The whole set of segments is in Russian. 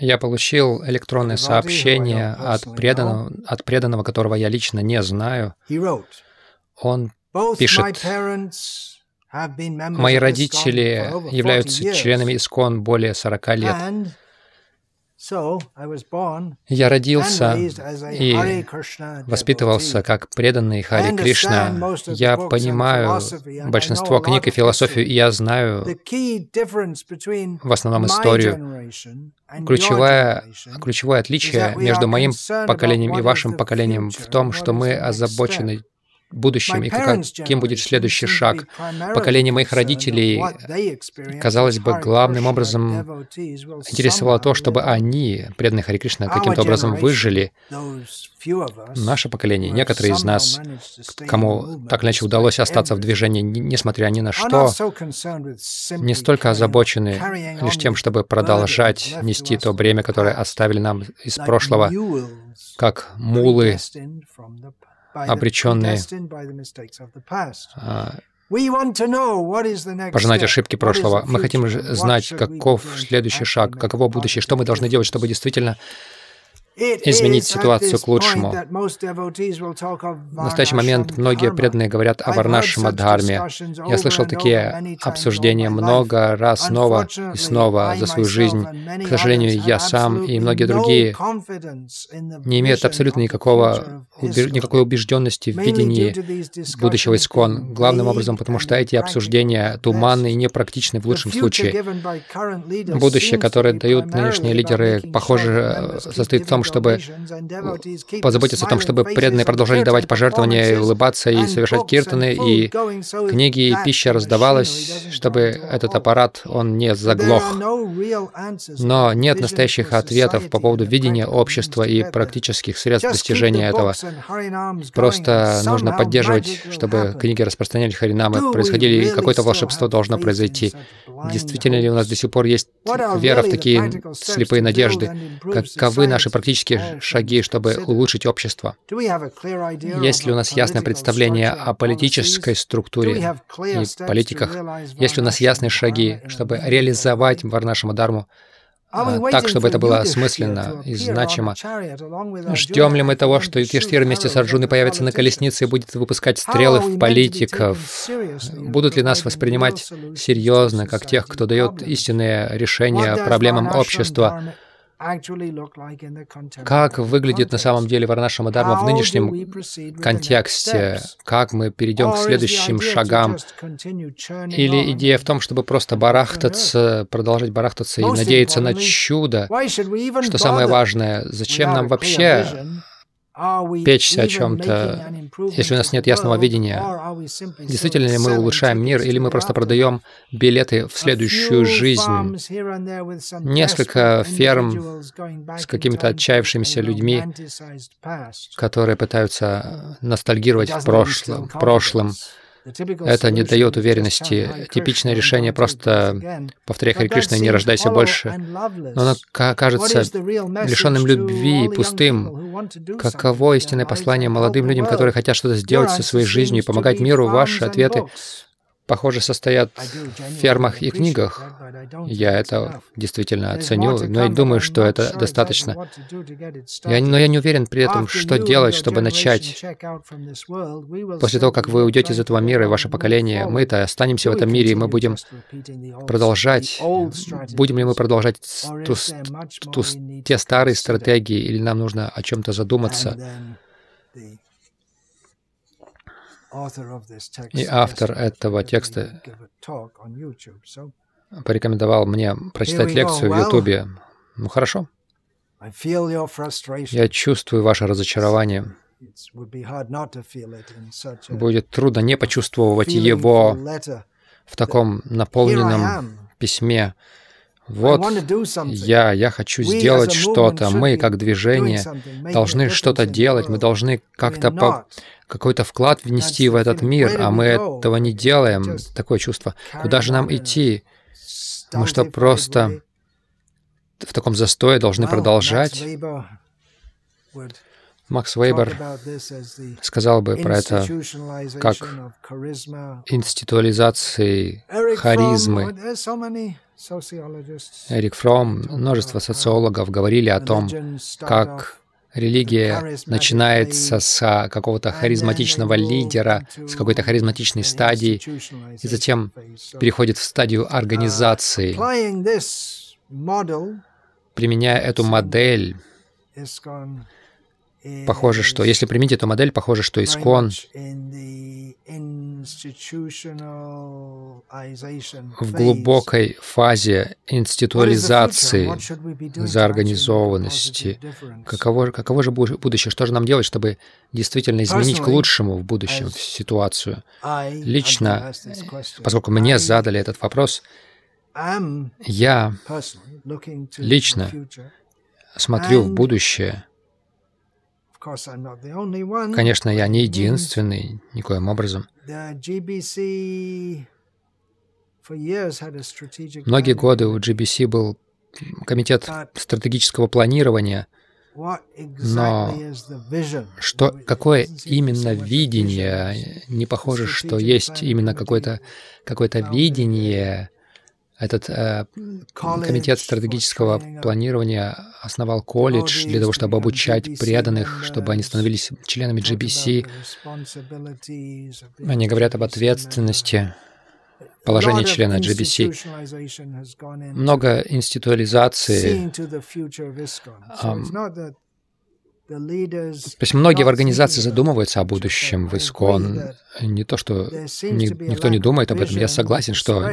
Я получил электронное сообщение от преданного, от преданного, которого я лично не знаю. Он пишет, «Мои родители являются членами ИСКОН более 40 лет. Я родился и воспитывался как преданный Хари Кришна. Я понимаю большинство книг и философию, и я знаю в основном историю. Ключевое, ключевое отличие между моим поколением и вашим поколением в том, что мы озабочены будущем и каким будет следующий шаг. Поколение моих родителей, казалось бы, главным образом интересовало то, чтобы они, преданные Хари Кришна, каким-то образом выжили. Наше поколение, некоторые из нас, кому так или иначе удалось остаться в движении, несмотря ни на что, не столько озабочены лишь тем, чтобы продолжать нести то бремя, которое оставили нам из прошлого, как мулы обреченные а, пожинать ошибки прошлого. Мы хотим знать, каков следующий шаг, каково будущее, что мы должны делать, чтобы действительно изменить ситуацию к лучшему. В настоящий момент многие преданные говорят о Варнашима Дхарме. Я слышал такие обсуждения много раз снова и снова за свою жизнь. К сожалению, я сам и многие другие не имеют абсолютно никакого, никакой убежденности в видении будущего искон. Главным образом, потому что эти обсуждения туманны и непрактичны в лучшем случае. Будущее, которое дают нынешние лидеры, похоже, состоит в том, чтобы позаботиться о том, чтобы преданные продолжали давать пожертвования, и улыбаться, и совершать киртаны, и книги, и пища раздавалась, чтобы этот аппарат, он не заглох. Но нет настоящих ответов по поводу видения общества и практических средств достижения этого. Просто нужно поддерживать, чтобы книги распространяли харинамы, происходили, какое-то волшебство должно произойти. Действительно ли у нас до сих пор есть вера в такие слепые надежды? Каковы наши практические практические шаги, чтобы улучшить общество? Есть ли у нас ясное представление о политической структуре и политиках? Есть ли у нас ясные шаги, чтобы реализовать Варнашама Дарму а, так, чтобы это было осмысленно и значимо. Ждем ли мы того, что Юкиштир вместе с Арджуной появится на колеснице и будет выпускать стрелы в политиков? Будут ли нас воспринимать серьезно, как тех, кто дает истинные решения проблемам общества? Как выглядит на самом деле Варнаша Мадхарма в нынешнем контексте? Как мы перейдем к следующим шагам? Или идея в том, чтобы просто барахтаться, продолжать барахтаться и надеяться на чудо? Что самое важное, зачем нам вообще печься о чем-то, если у нас нет ясного видения. Действительно ли мы улучшаем мир, или мы просто продаем билеты в следующую жизнь? Несколько ферм с какими-то отчаявшимися людьми, которые пытаются ностальгировать в прошлом, прошлым это не дает уверенности. Типичное решение просто повторяй Хари Кришна, не рождайся больше. Но оно кажется лишенным любви и пустым. Каково истинное послание молодым людям, которые хотят что-то сделать со своей жизнью и помогать миру? Ваши ответы похоже, состоят в фермах и книгах. Я это действительно оценю, но я думаю, что это достаточно. Я, но я не уверен при этом, что делать, чтобы начать. После того, как вы уйдете из этого мира, и ваше поколение, мы-то останемся в этом мире, и мы будем продолжать. Будем ли мы продолжать ту, ту, те старые стратегии, или нам нужно о чем-то задуматься? И автор этого текста порекомендовал мне прочитать лекцию в Ютубе. Ну хорошо. Я чувствую ваше разочарование. Будет трудно не почувствовать его в таком наполненном письме. Вот я, я хочу сделать что-то. Мы, как движение, должны что-то делать. Мы должны как-то по какой-то вклад внести в этот мир, а мы этого не делаем. Такое чувство. Куда же нам идти? Мы что, просто в таком застое должны продолжать? Макс Вейбер сказал бы про это как институализации харизмы. Эрик Фром, множество социологов говорили о том, как религия начинается с какого-то харизматичного лидера, с какой-то харизматичной стадии, и затем переходит в стадию организации. Применяя эту модель, похоже, что если применить эту модель, похоже, что Искон в глубокой фазе институализации, заорганизованности. Каково, каково же будущее? Что же нам делать, чтобы действительно изменить к лучшему в будущем ситуацию? Лично, поскольку мне задали этот вопрос, я лично смотрю в будущее. Конечно, я не единственный, никоим образом. Многие годы у GBC был комитет стратегического планирования, но что, какое именно видение? Не похоже, что есть именно какое-то какое видение, этот э, комитет стратегического планирования основал колледж для того, чтобы обучать преданных, чтобы они становились членами GBC. Они говорят об ответственности положения члена GBC. Много институализации. То есть многие в организации задумываются о будущем в ИСКОН. Не то, что ни, никто не думает об этом. Я согласен, что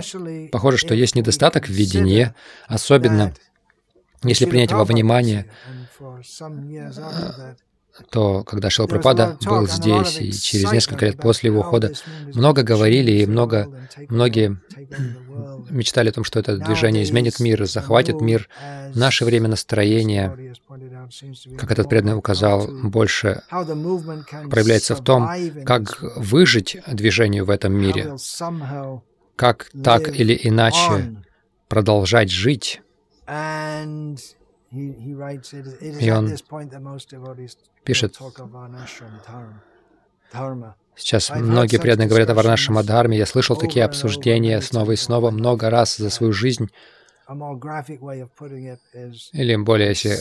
похоже, что есть недостаток в видении, особенно если принять во внимание то когда Шилапрапада был здесь, и через несколько лет после его ухода, много говорили, и много, многие мечтали о том, что это движение изменит мир, захватит мир. В наше время настроение, как этот преданный указал, больше проявляется в том, как выжить движению в этом мире, как так или иначе продолжать жить. И он пишет, Сейчас многие преданные говорят о Варнашам Адхарме. Я слышал такие обсуждения снова и снова много раз за свою жизнь. Или более, если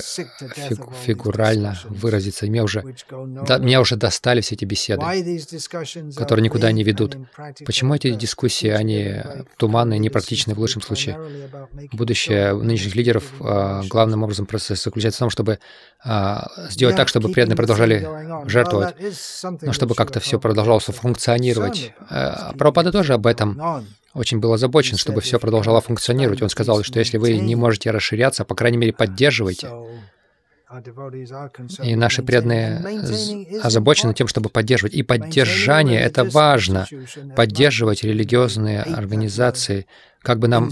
фигу фигурально выразиться, меня уже, да, меня уже достали все эти беседы, которые никуда не ведут. Почему эти дискуссии, они туманные, непрактичные в лучшем случае? Будущее нынешних лидеров а, главным образом просто заключается в том, чтобы а, сделать так, чтобы преданные продолжали жертвовать, но чтобы как-то все продолжалось функционировать. А, Прабхупада тоже об этом очень был озабочен, чтобы все продолжало функционировать. Он сказал, что если вы не можете расширяться, по крайней мере, поддерживайте. И наши преданные озабочены тем, чтобы поддерживать. И поддержание — это важно. Поддерживать религиозные организации. Как бы нам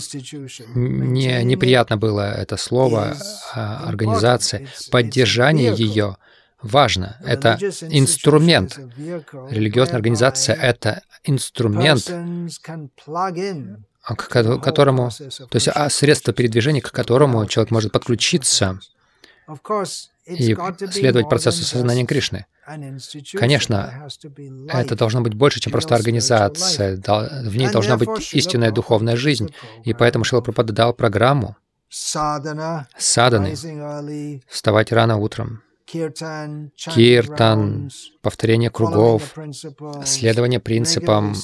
не, неприятно было это слово а, «организация», поддержание ее важно. Это инструмент. Религиозная организация — это инструмент, к которому, то есть а средство передвижения, к которому человек может подключиться и следовать процессу сознания Кришны. Конечно, это должно быть больше, чем просто организация. В ней должна быть истинная духовная жизнь. И поэтому Шила Прабхупада дал программу саданы, вставать рано утром, киртан, повторение кругов, следование принципам,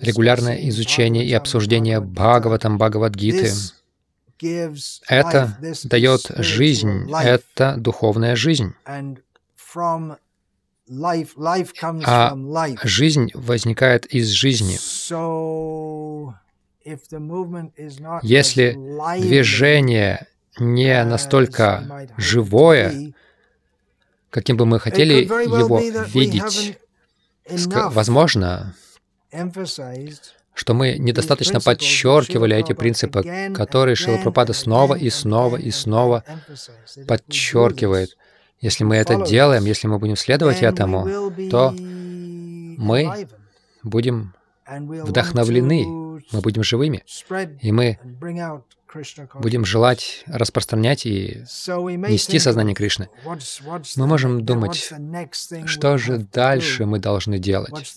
регулярное изучение и обсуждение Бхагаватам, Бхагавадгиты. Это дает жизнь, это духовная жизнь. А жизнь возникает из жизни. Если движение не настолько живое, каким бы мы хотели его видеть. Возможно, что мы недостаточно подчеркивали эти принципы, которые Шилапрапада снова и снова и снова подчеркивает. Если мы это делаем, если мы будем следовать этому, то мы будем вдохновлены, мы будем живыми, и мы будем желать распространять и нести сознание Кришны, мы можем думать, что же дальше мы должны делать,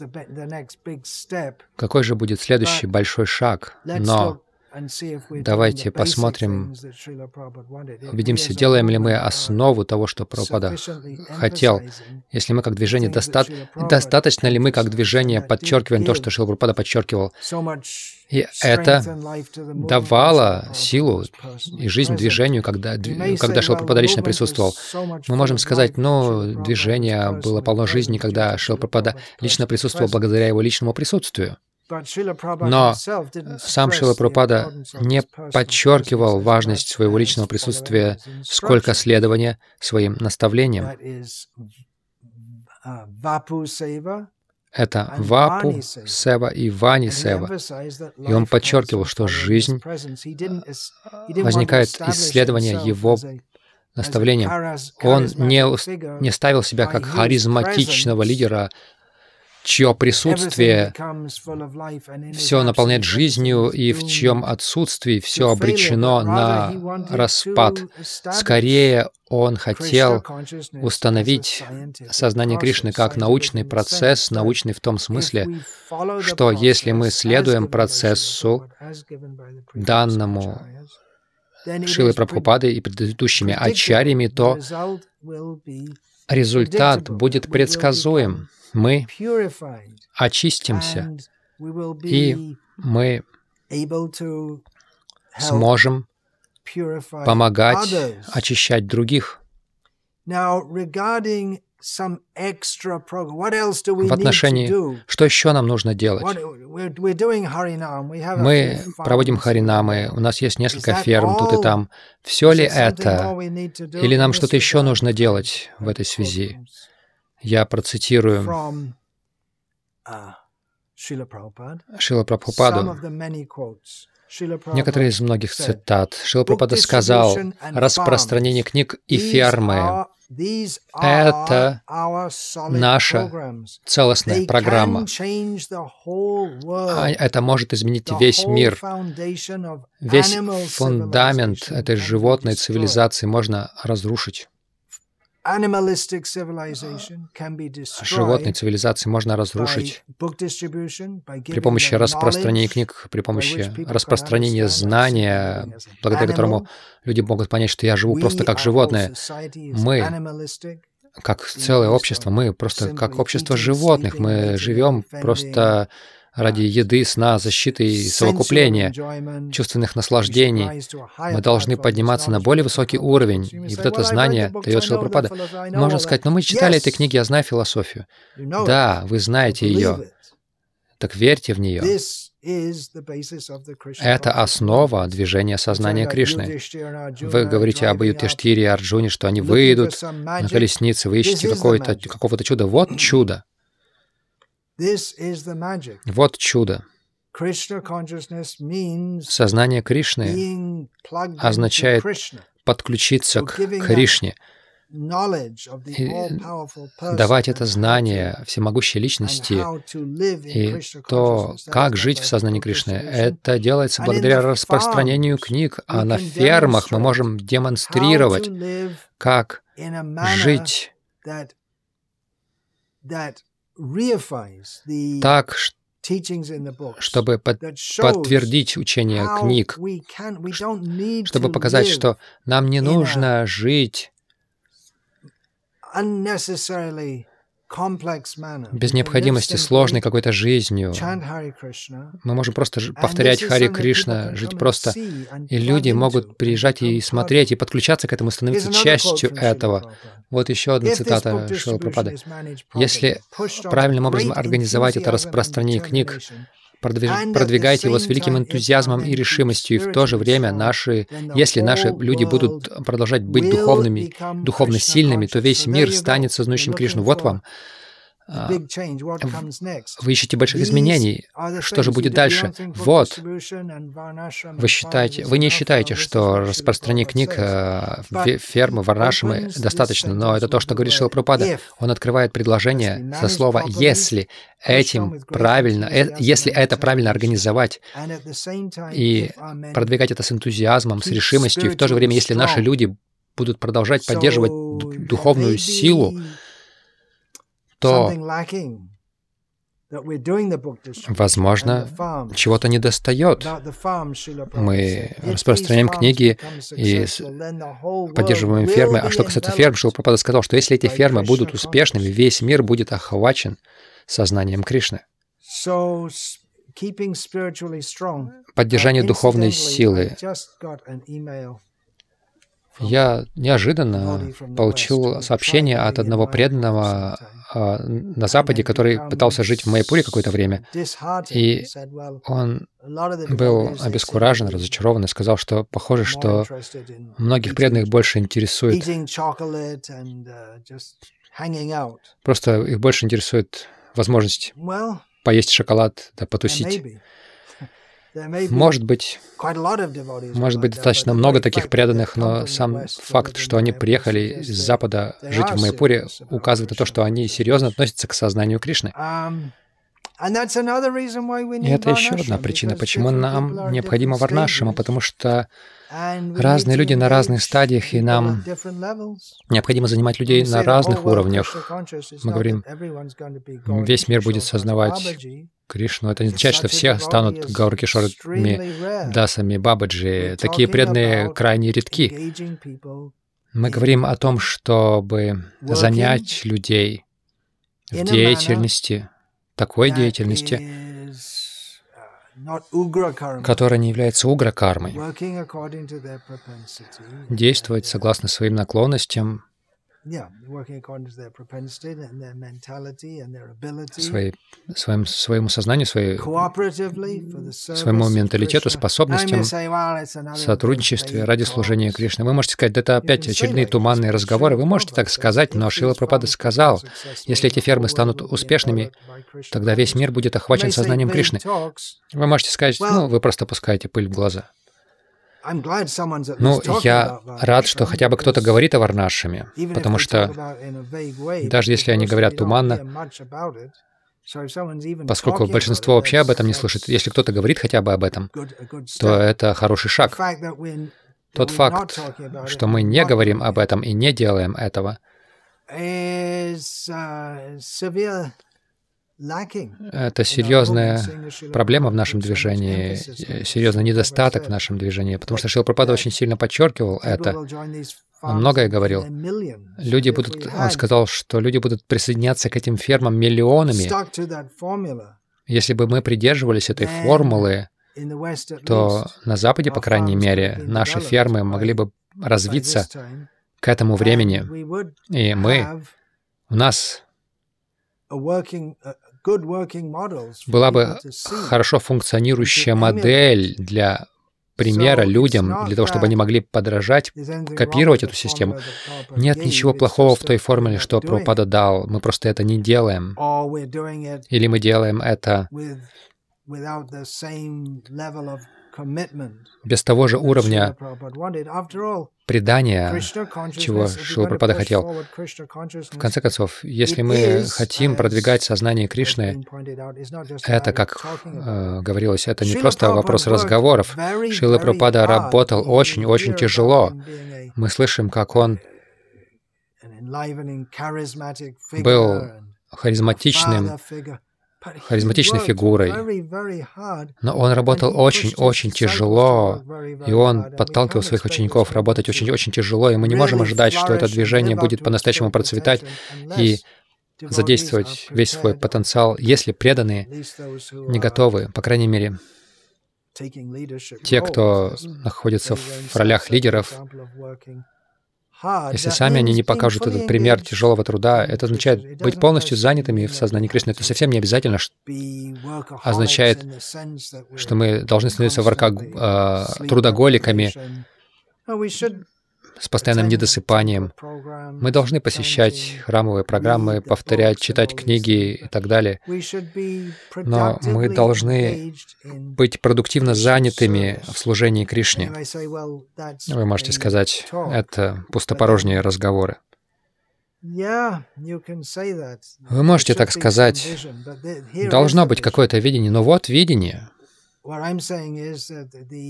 какой же будет следующий большой шаг. Но Давайте посмотрим, убедимся, делаем ли мы основу того, что Прабхупада хотел. Если мы как движение, доста... достаточно ли мы как движение подчеркиваем то, что Шила Прабхупада подчеркивал? И это давало силу и жизнь движению, когда, когда Шила Прабхупада лично присутствовал. Мы можем сказать, ну, движение было полно жизни, когда Шила Прабхупада лично присутствовал благодаря его личному присутствию. Но сам Шила Прабхупада не подчеркивал важность своего личного присутствия сколько следования своим наставлениям. Это Вапу Сева и Вани Сева. И он подчеркивал, что жизнь возникает из следования его наставлениям. Он не, не ставил себя как харизматичного лидера, чье присутствие все наполняет жизнью и в чьем отсутствии все обречено на распад. Скорее, он хотел установить сознание Кришны как научный процесс, научный в том смысле, что если мы следуем процессу, данному Шилой Прабхупады и предыдущими ачарьями, то результат будет предсказуем мы очистимся, и мы сможем помогать очищать других. В отношении, что еще нам нужно делать? Мы проводим харинамы, у нас есть несколько ферм тут и там. Все ли это? Или нам что-то еще нужно делать в этой связи? Я процитирую uh, Шила Прабхупаду. Некоторые из многих цитат. Шила Прабхупада сказал, распространение книг и фермы — это наша целостная программа. А это может изменить весь мир. Весь фундамент этой животной цивилизации можно разрушить. Животные цивилизации можно разрушить при помощи распространения книг, при помощи распространения знания, благодаря которому люди могут понять, что я живу просто как животное. Мы как целое общество, мы просто как общество животных, мы живем просто ради еды, сна, защиты и совокупления, чувственных наслаждений. Мы должны подниматься на более высокий уровень, и вот это знание дает Шилапрапада. Можно сказать, но мы читали эти книги, я знаю философию. Да, вы знаете ее. Так верьте в нее. Это основа движения сознания Кришны. Вы говорите об Ютештире и Арджуне, что они выйдут на колеснице, вы ищете какого-то чуда. Вот чудо. Вот чудо. Сознание Кришны означает подключиться к Кришне и давать это знание всемогущей личности и то, как жить в сознании Кришны. Это делается благодаря распространению книг, а на фермах мы можем демонстрировать, как жить так, чтобы под, подтвердить учение книг, чтобы показать, что нам не нужно жить без необходимости сложной какой-то жизнью. Мы можем просто повторять Хари Кришна, жить просто. И люди могут приезжать и смотреть, и подключаться к этому, становиться частью этого. Вот еще одна цитата Шила Прабхупады. Если правильным образом организовать это распространение книг, продвигайте его с великим энтузиазмом и решимостью, и в то же время наши, если наши люди будут продолжать быть духовными, духовно сильными, то весь мир станет сознающим Кришну. Вот вам вы ищете больших изменений. Что же будет дальше? Вот. Вы считаете, вы не считаете, что распространение книг э, фермы, варнашимы достаточно, но это то, что говорит Шила Прабхупада. Он открывает предложение со слова «если» этим правильно, э, если это правильно организовать и продвигать это с энтузиазмом, с решимостью, и в то же время, если наши люди будут продолжать поддерживать духовную силу, то Возможно, чего-то недостает. Мы распространяем книги и поддерживаем фермы. А что касается ферм, Шилпрапада сказал, что если эти фермы будут успешными, весь мир будет охвачен сознанием Кришны. Поддержание духовной силы. Я неожиданно получил сообщение от одного преданного а, на Западе, который пытался жить в Майпуре какое-то время. И он был обескуражен, разочарован и сказал, что похоже, что многих преданных больше интересует... Просто их больше интересует возможность поесть шоколад, да, потусить. Может быть, может быть достаточно много таких преданных, но сам факт, что они приехали с Запада жить в Майпуре, указывает на то, что они серьезно относятся к сознанию Кришны. Um, И это еще одна причина, почему нам необходимо варнашима, потому что разные люди на разных стадиях, и нам необходимо занимать людей на разных уровнях. Мы говорим, весь мир будет сознавать Кришну. Это не означает, что все станут Гауркишорами, Дасами, Бабаджи. Такие преданные крайне редки. Мы говорим о том, чтобы занять людей в деятельности, такой деятельности, которая не является угра-кармой, действовать согласно своим наклонностям, своей, своим, своему сознанию, своей, своему менталитету, способностям, сотрудничестве ради служения Кришны. Вы можете сказать, да это опять очередные туманные разговоры. Вы можете так сказать, но Шила Пропада сказал, если эти фермы станут успешными, тогда весь мир будет охвачен сознанием Кришны. Вы можете сказать, ну, вы просто пускаете пыль в глаза. Ну, я рад, что хотя бы кто-то говорит о Варнашами, потому что даже если они говорят туманно, поскольку большинство вообще об этом не слышит, если кто-то говорит хотя бы об этом, то это хороший шаг. Тот факт, что мы не говорим об этом и не делаем этого, это серьезная проблема в нашем движении, серьезный недостаток в нашем движении, потому что Шилпрапада очень сильно подчеркивал это. Он многое говорил. Люди будут, он сказал, что люди будут присоединяться к этим фермам миллионами. Если бы мы придерживались этой формулы, то на Западе, по крайней мере, наши фермы могли бы развиться к этому времени. И мы, у нас была бы хорошо функционирующая модель для примера людям, для того, чтобы они могли подражать, копировать эту систему. Нет ничего плохого в той формуле, что Пропада дал. Мы просто это не делаем. Или мы делаем это без того же уровня предания, чего Шилапрапада хотел. В конце концов, если мы хотим продвигать сознание Кришны, это, как э, говорилось, это не просто вопрос разговоров. Шила работал очень-очень тяжело. Мы слышим, как он был харизматичным харизматичной фигурой. Но он работал очень-очень тяжело, и он подталкивал своих учеников работать очень-очень тяжело, и мы не можем ожидать, что это движение будет по-настоящему процветать и задействовать весь свой потенциал, если преданные не готовы, по крайней мере, те, кто находится в ролях лидеров, если сами они не покажут этот пример тяжелого труда, это означает быть полностью занятыми в сознании Кришны. Это совсем не обязательно означает, что мы должны становиться варка, э, трудоголиками с постоянным недосыпанием. Мы должны посещать храмовые программы, повторять, читать книги и так далее. Но мы должны быть продуктивно занятыми в служении Кришне. Вы можете сказать, это пустопорожние разговоры. Вы можете так сказать. Должно быть какое-то видение, но вот видение.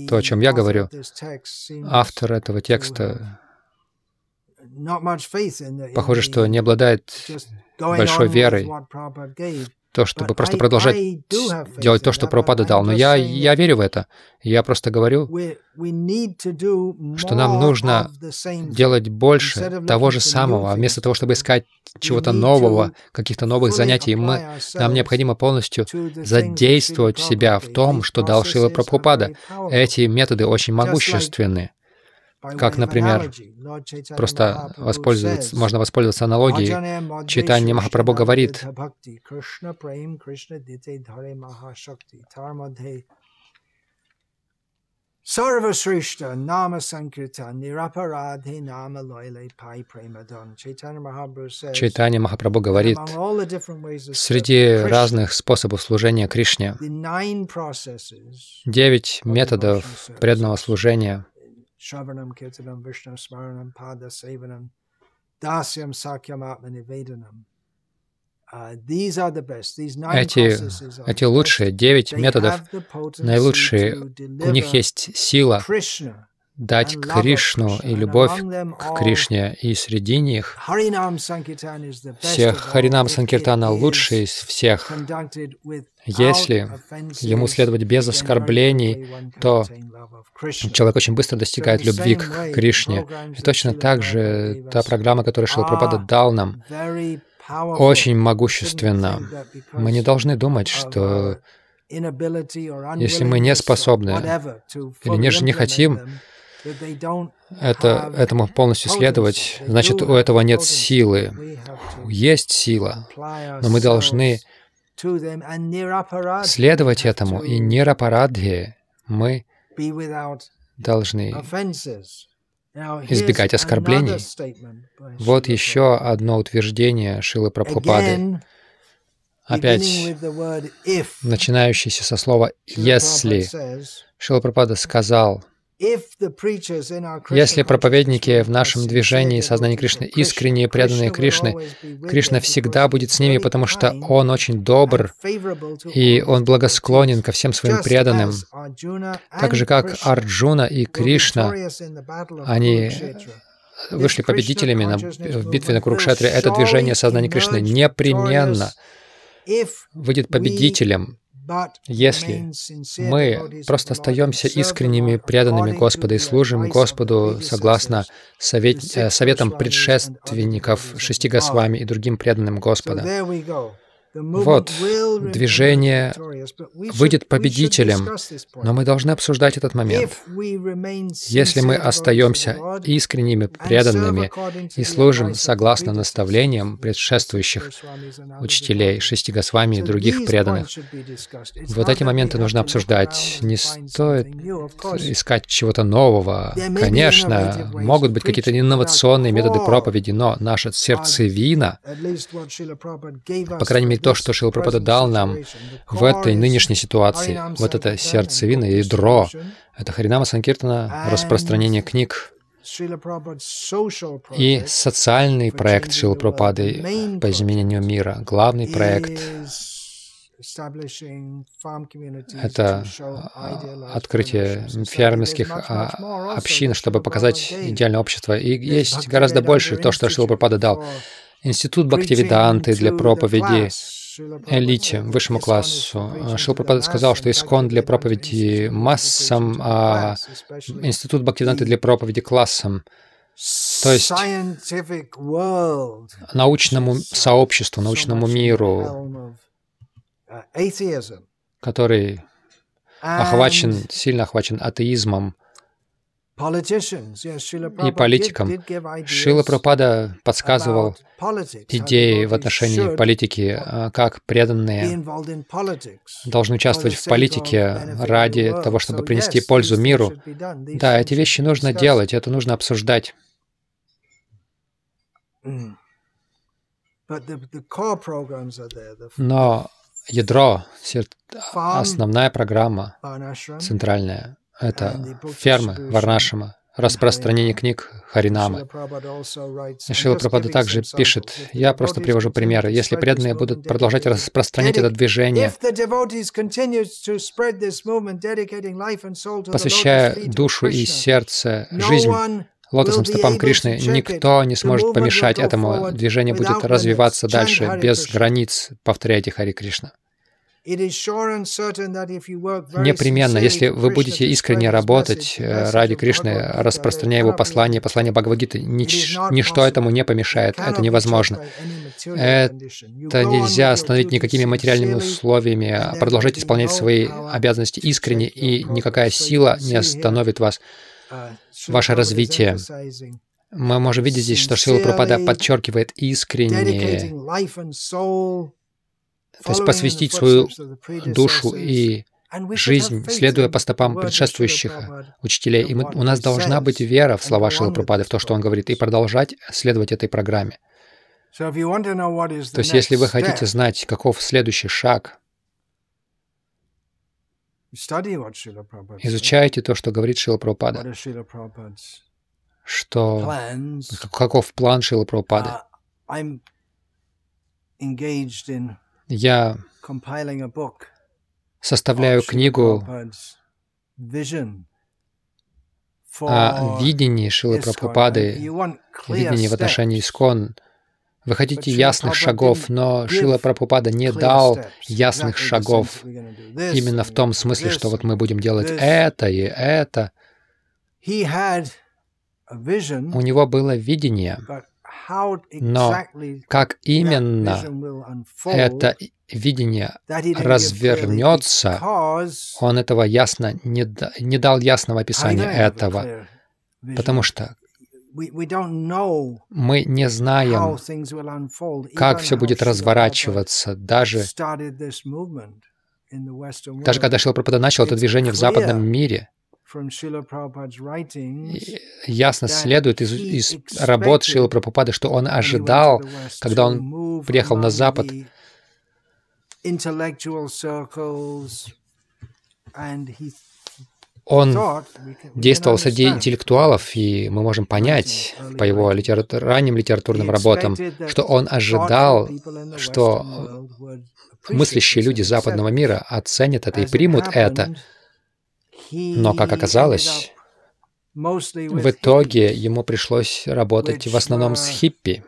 То, о чем я говорю, автор этого текста, похоже, что не обладает большой верой. То, чтобы просто продолжать делать то, что Прабхупада дал. Но я, я верю в это. Я просто говорю, что нам нужно делать больше того же самого. Вместо того, чтобы искать чего-то нового, каких-то новых занятий, мы, нам необходимо полностью задействовать себя в том, что дал Шила Прабхупада. Эти методы очень могущественны. Как, например, просто воспользоваться, можно воспользоваться аналогией. Читание Махапрабху говорит, Sarva Srishta Nama Sankirtan Niraparadhe Nama Loyle Pai Premadan. Чайтанья Махапрабху говорит, среди разных способов служения Кришне, девять методов преданного служения Shravanam Kirtanam Vishnu Smaranam Pada Sevanam Dasyam Sakyam Atma Nivedanam. Эти, эти лучшие девять методов, наилучшие, у них есть сила дать Кришну и любовь к Кришне, и среди них всех Харинам Санкиртана лучший из всех. Если ему следовать без оскорблений, то человек очень быстро достигает любви к Кришне. И точно так же та программа, которую Шилапрапада дал нам, очень могущественна. Мы не должны думать, что если мы не способны или не, не хотим это, этому полностью следовать, значит, у этого нет силы. Есть сила, но мы должны следовать этому, и нирапарадхи мы должны избегать оскорблений. Вот еще одно утверждение Шилы Прабхупады, опять начинающееся со слова «если». Шила Прабхупада сказал, если проповедники в нашем движении сознания Кришны искренние, преданные Кришны, Кришна всегда будет с ними, потому что Он очень добр, и Он благосклонен ко всем своим преданным. Так же, как Арджуна и Кришна, они вышли победителями на, в битве на Курукшетре. Это движение сознания Кришны непременно выйдет победителем, если мы просто остаемся искренними, преданными Господа и служим Господу согласно совет, э, советам предшественников шести Госвами и другим преданным Господа, вот, движение выйдет победителем, но мы должны обсуждать этот момент. Если мы остаемся искренними, преданными и служим согласно наставлениям предшествующих учителей, шести Госвами и других преданных, вот эти моменты нужно обсуждать. Не стоит искать чего-то нового. Конечно, могут быть какие-то инновационные методы проповеди, но наша сердцевина, по крайней мере, то, что Шила Прабхупада дал нам в этой нынешней ситуации, вот это сердцевина, ядро, это Харинама Санкиртана, распространение книг, и социальный проект Шила Прабхупады по изменению мира, главный проект это открытие фермерских а, общин, чтобы показать идеальное общество. И есть гораздо больше то, что Шила Прабхупада дал. Институт Бхактивиданты для проповеди элите, высшему классу. Шилпрапада сказал, что искон для проповеди массам, а институт Бхактивиданты для проповеди классам. То есть научному сообществу, научному миру, который охвачен, сильно охвачен атеизмом, и политикам. Шила Пропада подсказывал идеи в отношении политики, а, как преданные должны участвовать в политике ради того, чтобы принести пользу миру. Да, эти вещи нужно делать, это нужно обсуждать. Mm. Но ядро, основная программа, центральная, это фермы Варнашима, распространение книг Харинамы. Шила Прабхада также пишет, я просто привожу примеры, если преданные будут продолжать распространять это движение, посвящая душу и сердце, жизнь лотосным стопам Кришны, никто не сможет помешать этому. Движение будет развиваться дальше, без границ. Повторяйте Хари Кришна. Непременно, если вы будете искренне работать э, ради Кришны, распространяя его послание, послание Бхагавадгиты, нич, ничто этому не помешает, это невозможно. Это нельзя остановить никакими материальными условиями. Продолжайте исполнять свои обязанности искренне, и никакая сила не остановит вас, uh, ваше развитие. Мы можем видеть здесь, что Шила Пропада подчеркивает искренне то есть посвятить свою душу и жизнь, следуя по стопам предшествующих учителей. И мы, у нас должна быть вера в слова Шилы Пропады, в то, что он говорит, и продолжать следовать этой программе. То есть, если вы хотите знать, каков следующий шаг, изучайте то, что говорит Шила Прабхупада. Что, каков план Шила Прабхупады. Я составляю книгу о видении Шилы Прабхупады, видении в отношении Искон. Вы хотите ясных шагов, но Шила Прабхупада не дал ясных шагов именно в том смысле, что вот мы будем делать это и это. У него было видение, но как именно это видение развернется, он этого ясно не, не дал ясного описания этого, потому что мы не знаем, как все будет разворачиваться, даже, даже когда Шилпрапада начал это движение в западном мире, ясно следует из, из работ Шила Прабхупады, что он ожидал, когда он приехал на Запад, он действовал среди интеллектуалов, и мы можем понять по его литератур, ранним литературным работам, что он ожидал, что мыслящие люди западного мира оценят это и примут это, но, как оказалось, в итоге ему пришлось работать в основном с хиппи.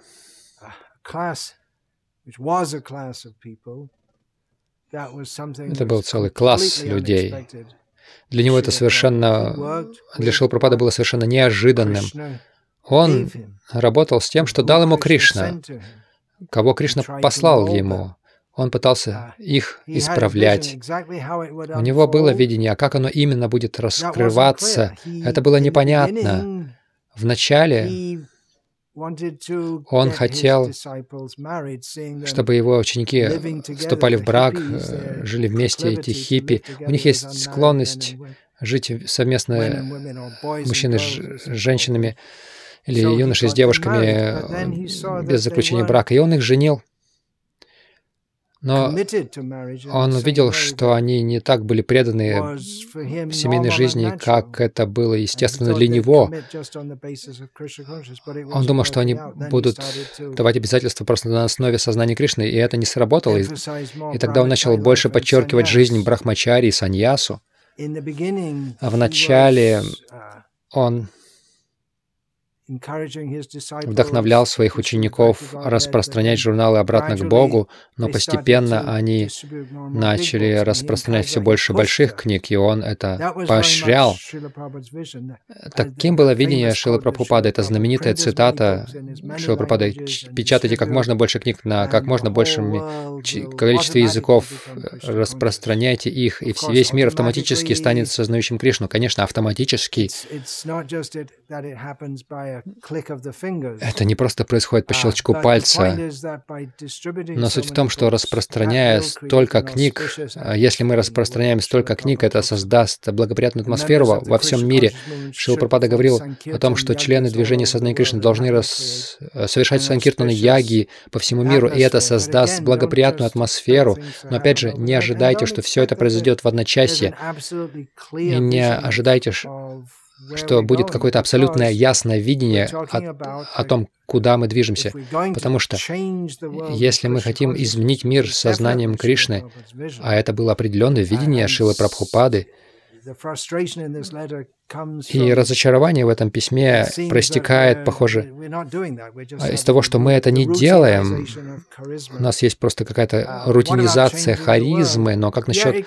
Это был целый класс людей. Для него это совершенно, для Шилпрапада было совершенно неожиданным. Он работал с тем, что дал ему Кришна, кого Кришна послал ему. Он пытался их исправлять. У него было видение, а как оно именно будет раскрываться, это было непонятно. Вначале он хотел, чтобы его ученики вступали в брак, э, жили вместе, эти хиппи. У них есть склонность жить совместно мужчины с женщинами или юноши с девушками без заключения брака. И он их женил. Но он увидел, что они не так были преданы семейной жизни, как это было естественно для него. Он думал, что они будут давать обязательства просто на основе сознания Кришны, и это не сработало. И, и тогда он начал больше подчеркивать жизнь Брахмачари и Саньясу. А вначале uh, он вдохновлял своих учеников распространять журналы обратно к Богу, но постепенно они начали распространять все больше больших книг, и он это поощрял. Таким было видение Шилы Прабхупады. Это знаменитая цитата Шилы Прабхупады. «Печатайте как можно больше книг на как можно большем количестве языков, распространяйте их, и весь мир автоматически станет сознающим Кришну». Конечно, автоматически. Это не просто происходит по щелчку пальца, но суть в том, что распространяя столько книг, а если мы распространяем столько книг, это создаст благоприятную атмосферу во всем мире. Шилапрапада говорил о том, что члены движения Сознания Кришны должны рас... совершать санкиртаны яги по всему миру, и это создаст благоприятную атмосферу. Но опять же, не ожидайте, что все это произойдет в одночасье, и не ожидайте, что будет какое-то абсолютное ясное видение о, о том, куда мы движемся. Потому что если мы хотим изменить мир сознанием Кришны, а это было определенное видение Шилы Прабхупады, И разочарование в этом письме проистекает, похоже, из того, что мы это не делаем. У нас есть просто какая-то рутинизация харизмы, но как насчет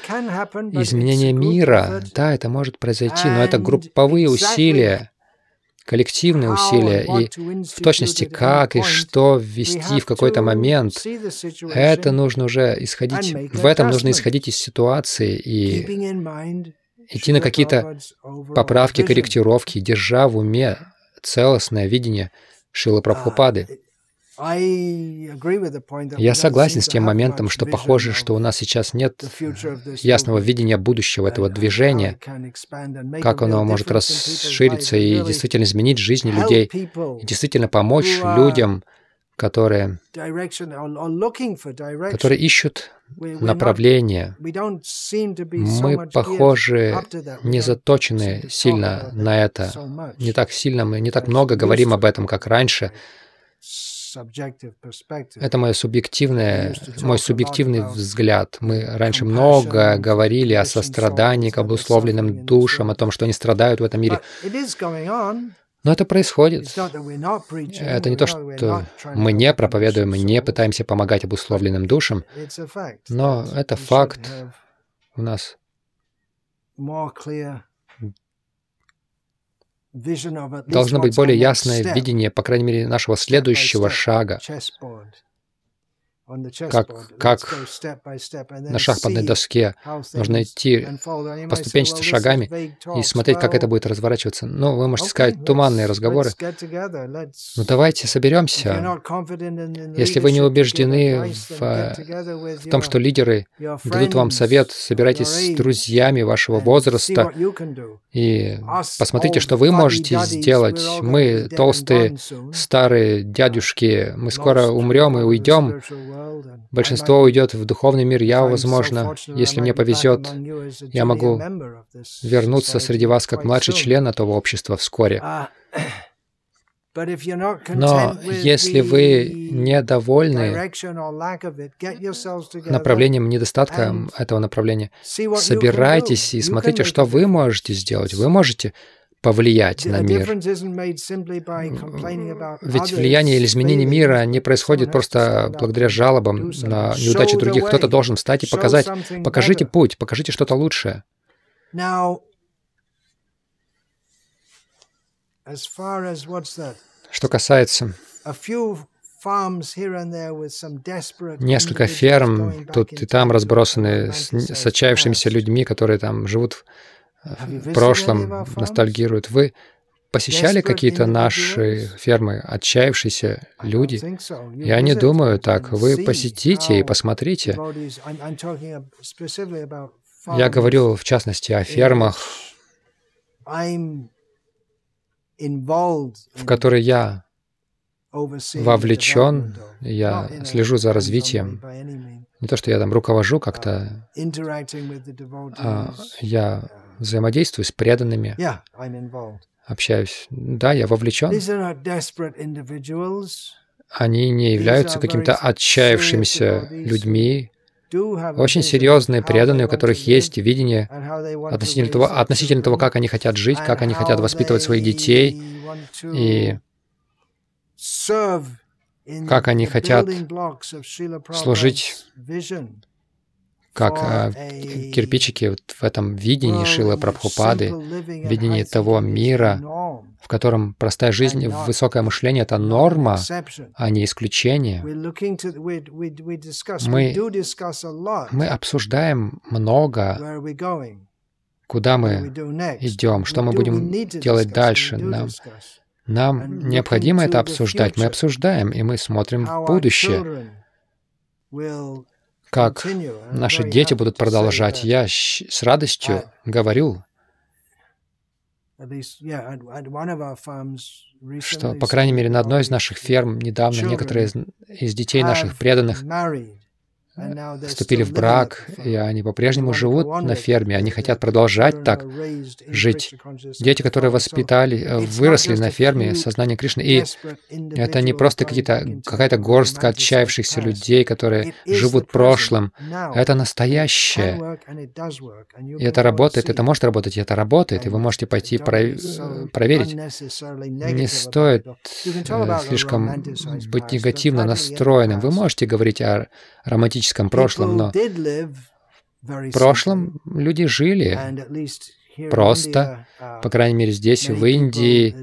изменения мира? Да, это может произойти, но это групповые усилия коллективные усилия. и в точности как и что ввести в какой-то момент, это нужно уже исходить, в этом нужно исходить из ситуации и идти на какие-то поправки, корректировки, держа в уме целостное видение Шилы Прабхупады. Я согласен с тем моментом, что похоже, что у нас сейчас нет ясного видения будущего этого движения, как оно может расшириться и действительно изменить жизни людей, и действительно помочь людям, которые, которые ищут направление. Мы, похоже, не заточены сильно на это. Не так сильно мы, не так много говорим об этом, как раньше. Это мое субъективное, мой субъективный взгляд. Мы раньше много говорили о сострадании к обусловленным душам, о том, что они страдают в этом мире. Но это происходит. Это не то, что мы не проповедуем, не пытаемся помогать обусловленным душам, но это факт. У нас должно быть более ясное видение, по крайней мере, нашего следующего шага как, как на шахматной доске нужно идти поступенчатыми шагами и смотреть, как это будет разворачиваться. Ну, вы можете сказать туманные разговоры. Ну, давайте соберемся. Если вы не убеждены в, в том, что лидеры дадут вам совет, собирайтесь с друзьями вашего возраста и посмотрите, что вы можете сделать. Мы, толстые, старые дядюшки, мы скоро умрем и уйдем, Большинство уйдет в духовный мир. Я, возможно, если мне повезет, я могу вернуться среди вас как младший член этого общества вскоре. Но если вы недовольны направлением, недостатком этого направления, собирайтесь и смотрите, что вы можете сделать. Вы можете повлиять на мир. Ведь влияние или изменение мира не происходит просто благодаря жалобам на неудачи других. Кто-то должен встать и показать, покажите путь, покажите что-то лучшее. Что касается несколько ферм тут и там разбросаны с, с отчаявшимися людьми, которые там живут в прошлом ностальгируют. Вы посещали какие-то наши фермы, отчаявшиеся люди? Я не думаю так. Вы посетите и посмотрите. Я говорю, в частности, о фермах, в которые я вовлечен, я слежу за развитием. Не то, что я там руковожу как-то, а я взаимодействую с преданными, общаюсь. Да, я вовлечен. Они не являются какими-то отчаявшимися людьми, очень серьезные, преданные, у которых есть видение относительно того, относительно того, как они хотят жить, как они хотят воспитывать своих детей, и как они хотят служить как э, кирпичики вот в этом видении Шилы Прабхупады, видении того мира, в котором простая жизнь, высокое мышление — это норма, а не исключение. Мы, мы обсуждаем много, куда мы идем, что мы будем делать дальше. Нам, нам необходимо это обсуждать. Мы обсуждаем, и мы смотрим в будущее как наши дети будут продолжать. Я с радостью говорю, что, по крайней мере, на одной из наших ферм недавно некоторые из, из детей наших преданных вступили в брак, и они по-прежнему живут на ферме, они хотят продолжать так жить. Дети, которые воспитали, э, выросли на ферме, сознание Кришны, и это не просто какая-то горстка отчаявшихся людей, которые живут прошлым. Это настоящее. И это работает, это может работать, и это работает, и вы можете пойти про- проверить. Не стоит э, слишком быть негативно настроенным. Вы можете говорить о романтическом прошлом, но в прошлом люди жили просто, по крайней мере здесь, в Индии,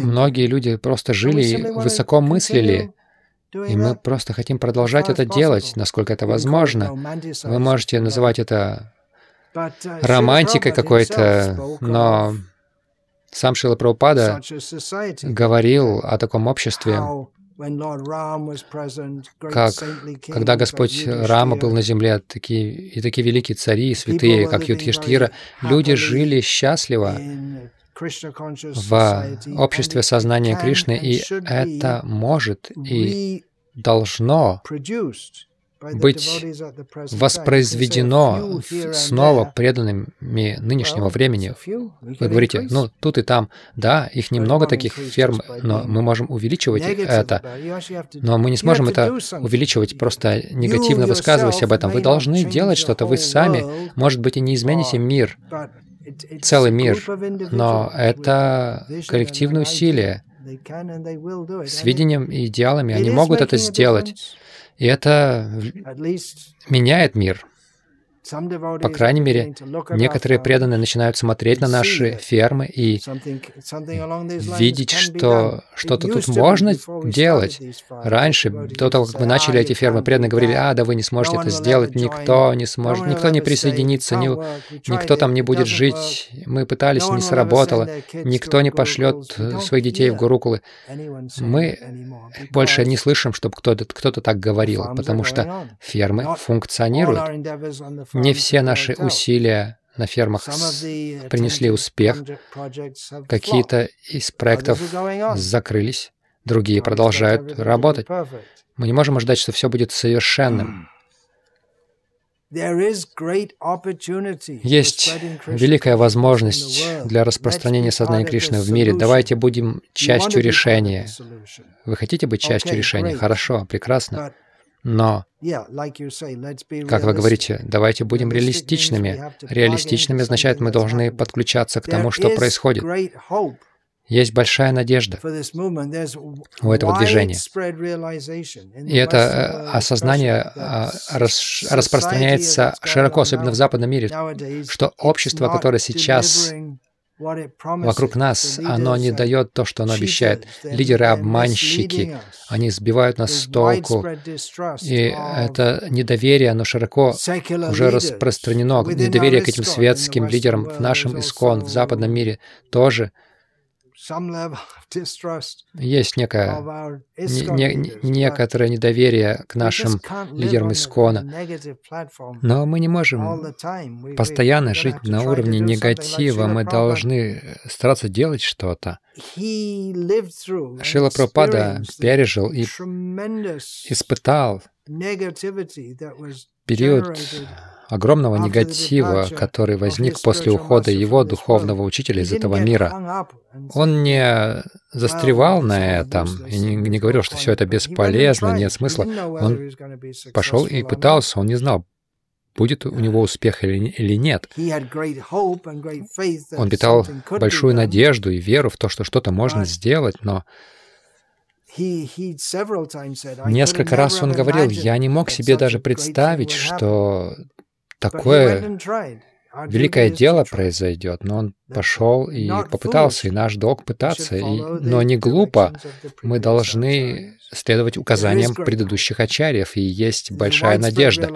многие люди просто жили и высоко мыслили, и мы просто хотим продолжать это делать, насколько это возможно. Вы можете называть это романтикой какой-то, но сам Шила Прабхупада говорил о таком обществе, как когда Господь Рама был на земле, такие, и такие великие цари, святые, как Юдхиштира, люди жили счастливо в обществе сознания Кришны, и это может и должно быть воспроизведено снова преданными нынешнего времени. Вы говорите, ну, тут и там, да, их немного таких ферм, но мы можем увеличивать это, но мы не сможем это увеличивать, просто негативно высказываясь об этом. Вы должны делать что-то, вы сами, может быть, и не измените мир, целый мир, но это коллективное усилие. С видением и идеалами они могут это сделать. И это меняет мир. По крайней мере, некоторые преданные начинают смотреть на наши фермы и видеть, что что-то тут можно делать. Раньше, до того, как мы начали эти фермы, преданные говорили, а, да вы не сможете это сделать, никто не сможет, никто не присоединится, ни, никто там не будет жить. Мы пытались, не сработало, никто не пошлет своих детей в Гурукулы. Мы больше не слышим, чтобы кто-то кто так говорил, потому что фермы функционируют. Не все наши усилия на фермах принесли успех. Какие-то из проектов закрылись, другие продолжают работать. Мы не можем ожидать, что все будет совершенным. Есть великая возможность для распространения сознания Кришны в мире. Давайте будем частью решения. Вы хотите быть частью решения? Хорошо, прекрасно. Но, как вы говорите, давайте будем реалистичными. Реалистичными означает, мы должны подключаться к тому, что происходит. Есть большая надежда у этого движения. И это э, осознание распространяется широко, особенно в западном мире, что общество, которое сейчас вокруг нас, оно не дает то, что оно обещает. Лидеры обманщики, они сбивают нас с толку. И это недоверие, оно широко уже распространено. Недоверие к этим светским лидерам в нашем искон, в западном мире тоже — есть некое, не, не, некоторое недоверие к нашим лидерам Искона. Но мы не можем постоянно жить на уровне негатива. Мы должны стараться делать что-то. Шила Пропада пережил и испытал период огромного негатива, который возник после ухода его духовного учителя из этого мира. Он не застревал на этом и не, не говорил, что все это бесполезно, нет смысла. Он пошел и пытался, он не знал, будет у него успех или, или нет. Он питал большую надежду и веру в то, что что-то можно сделать, но Несколько раз он говорил, я не мог себе даже представить, что такое великое дело произойдет, но он пошел и попытался, и наш долг пытаться, и, но не глупо. Мы должны следовать указаниям предыдущих ачарьев, и есть большая надежда.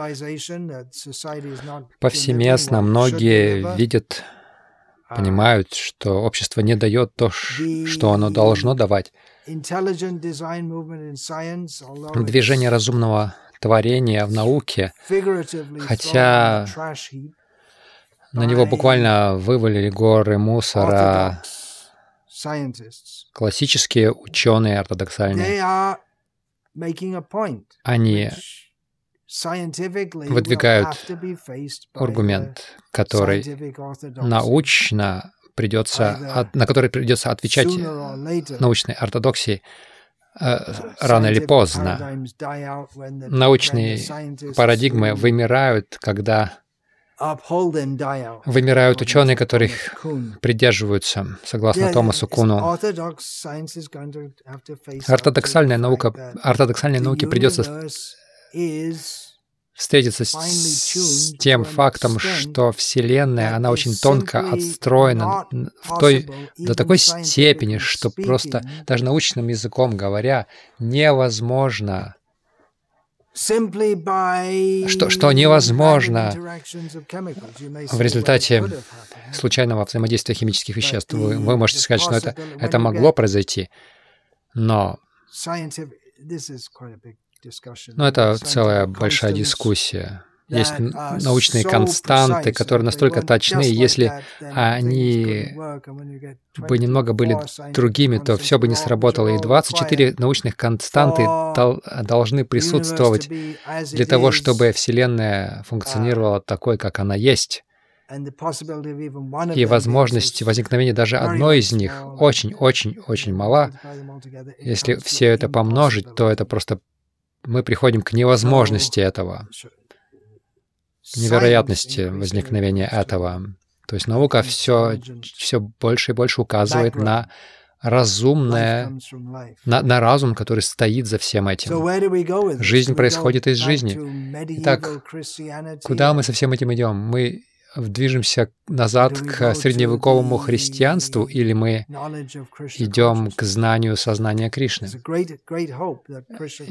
Повсеместно многие видят, uh, понимают, что общество не дает то, что оно должно давать. Движение разумного творения в науке, хотя на него буквально вывалили горы мусора. Классические ученые ортодоксальные. Они выдвигают аргумент, который научно придется, на который придется отвечать научной ортодоксии рано или поздно. Научные парадигмы вымирают, когда вымирают ученые, которых придерживаются, согласно Томасу Куну. Ортодоксальная наука, ортодоксальной науке придется встретиться с, с тем фактом, что Вселенная, она очень тонко отстроена в той, до такой степени, что просто даже научным языком говоря, невозможно что, что невозможно в результате случайного взаимодействия химических веществ. Вы, вы можете сказать, что это, это могло произойти, но но это целая большая дискуссия. Есть uh, научные константы, которые настолько точны, если они бы немного были другими, то все бы не сработало. И 24 научных константы должны присутствовать для того, чтобы Вселенная функционировала uh, такой, как она есть. И возможность возникновения даже одной из них очень-очень-очень мала. Если все это помножить, то это просто мы приходим к невозможности этого, к невероятности возникновения этого. То есть наука все, все больше и больше указывает на разумное, на, на разум, который стоит за всем этим. Жизнь происходит из жизни. Итак, куда мы со всем этим идем? Мы движемся назад к средневековому христианству или мы идем к знанию сознания Кришны?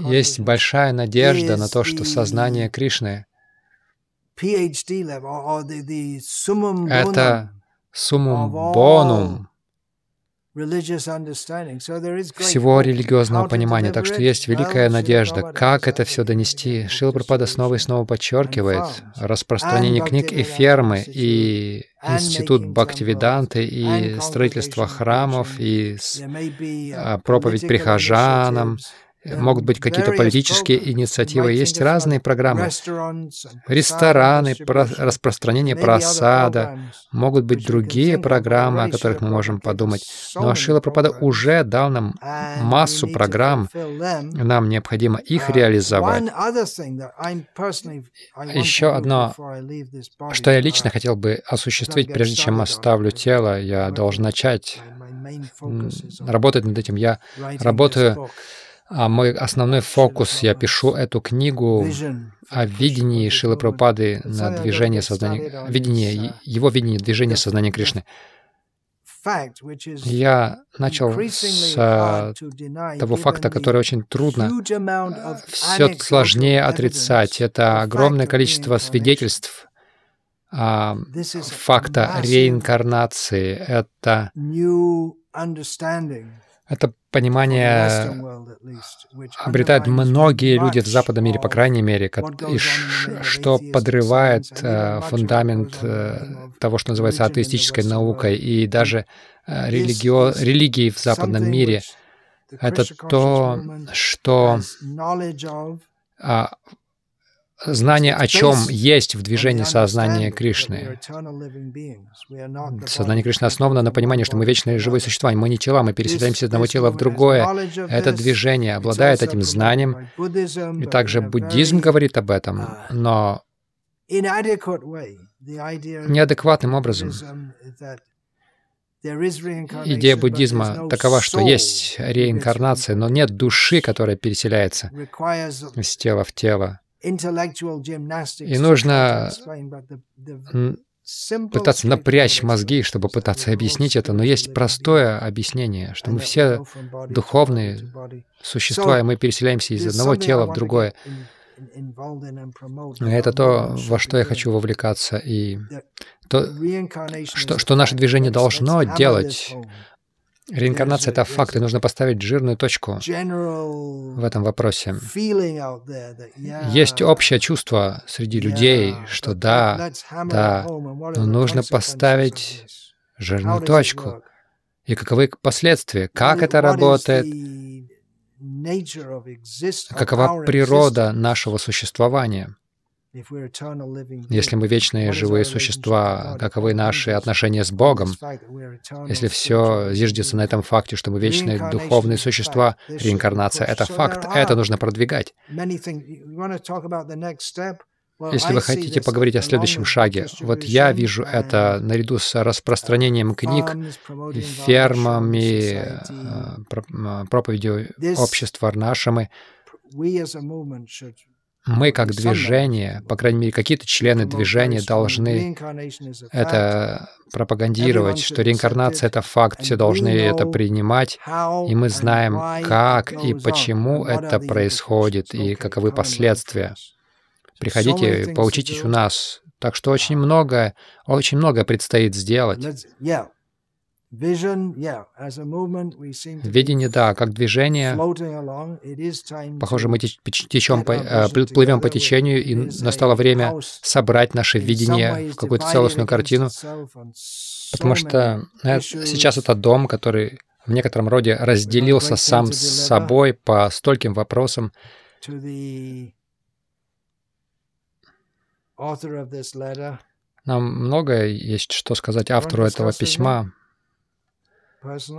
Есть большая надежда на то, что сознание Кришны — это суммум бонум всего религиозного понимания. Так что есть великая надежда. Как это все донести? Шила Пропада снова и снова подчеркивает распространение книг и фермы, и институт Бхактивиданты, и строительство храмов, и а, проповедь прихожанам, могут быть какие-то политические инициативы. Есть разные программы. Рестораны, про распространение просада, могут быть другие программы, о которых мы можем подумать. Но Шила Пропада уже дал нам массу программ. Нам необходимо их реализовать. Еще одно, что я лично хотел бы осуществить, прежде чем оставлю тело, я должен начать работать над этим. Я работаю а мой основной фокус, я пишу эту книгу о видении Шилы Прабхупады на движение сознания, видение, его видение движения сознания Кришны. Я начал с того факта, который очень трудно, все сложнее отрицать. Это огромное количество свидетельств а, факта реинкарнации. Это это понимание обретают многие люди в западном мире, по крайней мере, и что подрывает э, фундамент э, того, что называется атеистической наукой, и даже э, религио... религии в западном мире. Это то, что а, знание о чем есть в движении сознания Кришны. Сознание Кришны основано на понимании, что мы вечные живые существа, мы не тела, мы переселяемся из одного тела в другое. Это движение обладает этим знанием, и также буддизм говорит об этом, но неадекватным образом. Идея буддизма такова, что есть реинкарнация, но нет души, которая переселяется из тела в тело. И нужно пытаться напрячь мозги, чтобы пытаться объяснить это, но есть простое объяснение, что мы все духовные существа, и мы переселяемся из одного тела в другое. Это то, во что я хочу вовлекаться, и то, что, что наше движение должно делать, Реинкарнация — это факт, и нужно поставить жирную точку в этом вопросе. Есть общее чувство среди людей, что да, да, но нужно поставить жирную точку. И каковы последствия? Как это работает? какова природа нашего существования. Если мы вечные живые существа, каковы наши отношения с Богом? Если все зиждется на этом факте, что мы вечные духовные существа, реинкарнация — это факт, это нужно продвигать. Если вы хотите поговорить о следующем шаге, вот я вижу это наряду с распространением книг, фермами, э, э, проповедью общества Арнашамы, мы как движение, по крайней мере, какие-то члены движения должны это пропагандировать, что реинкарнация — это факт, все должны это принимать, и мы знаем, как и почему это происходит, и каковы последствия. Приходите, поучитесь у нас. Так что очень много, очень много предстоит сделать. Видение, да, как движение. Похоже, мы течем, э, плывем по течению, и настало время собрать наше видение в какую-то целостную картину, потому что э, сейчас это дом, который в некотором роде разделился сам с собой по стольким вопросам. Нам многое есть что сказать автору этого письма.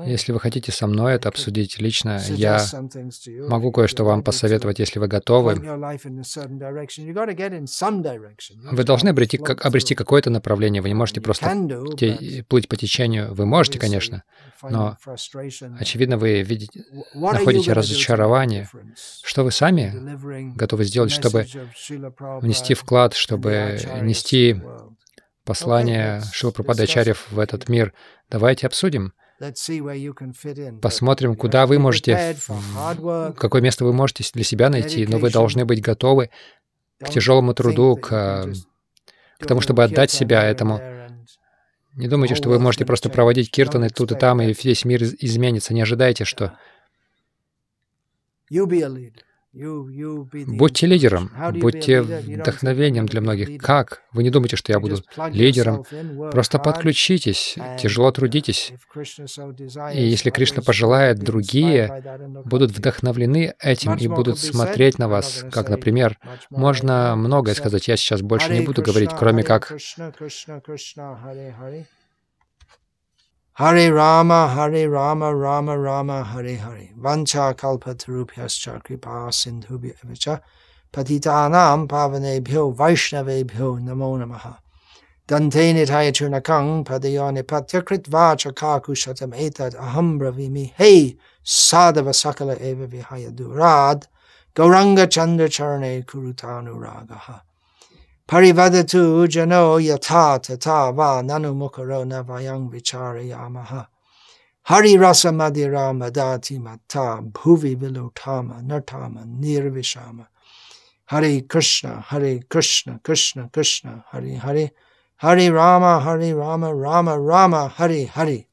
Если вы хотите со мной это обсудить лично, я могу кое-что вам посоветовать, если вы готовы. Вы должны обрести, как, обрести какое-то направление. Вы не можете просто те, плыть по течению. Вы можете, конечно, но, очевидно, вы видите, находите разочарование. Что вы сами готовы сделать, чтобы внести вклад, чтобы нести послание Шилапрападачарьев в этот мир? Давайте обсудим. Посмотрим, куда вы можете, какое место вы можете для себя найти, но вы должны быть готовы к тяжелому труду, к, к тому, чтобы отдать себя этому. Не думайте, что вы можете просто проводить киртаны тут и там, и весь мир изменится. Не ожидайте, что Будьте лидером, будьте вдохновением для многих. Как? Вы не думаете, что я буду лидером? Просто подключитесь, тяжело трудитесь. И если Кришна пожелает, другие будут вдохновлены этим и будут смотреть на вас. Как, например, можно многое сказать. Я сейчас больше не буду говорить, кроме как Hare Rama, Hare Rama, Rama Rama, Hare Hare. Vancha kalpatarupyascha kripa sindhubhya patitanam pavanebhyo vaishnavebhyo namo namaha. Dante nitaya churnakang padayone patyakrit vacha kakushatam etad aham bravimi. Hey, sadava sakala eva vihaya durad. Gauranga chandra charane kurutanu ragaha. Parivadatu jano yata tata va nanu mukaro navayang vicharayamaha. Hari rasa madira madati mata bhuvi vilutama nartama nirvishama. Hare Krishna, Hare Krishna, Krishna Krishna, Hare Hare. Hare Rama, Hare Rama, Rama Rama, Hare Hare.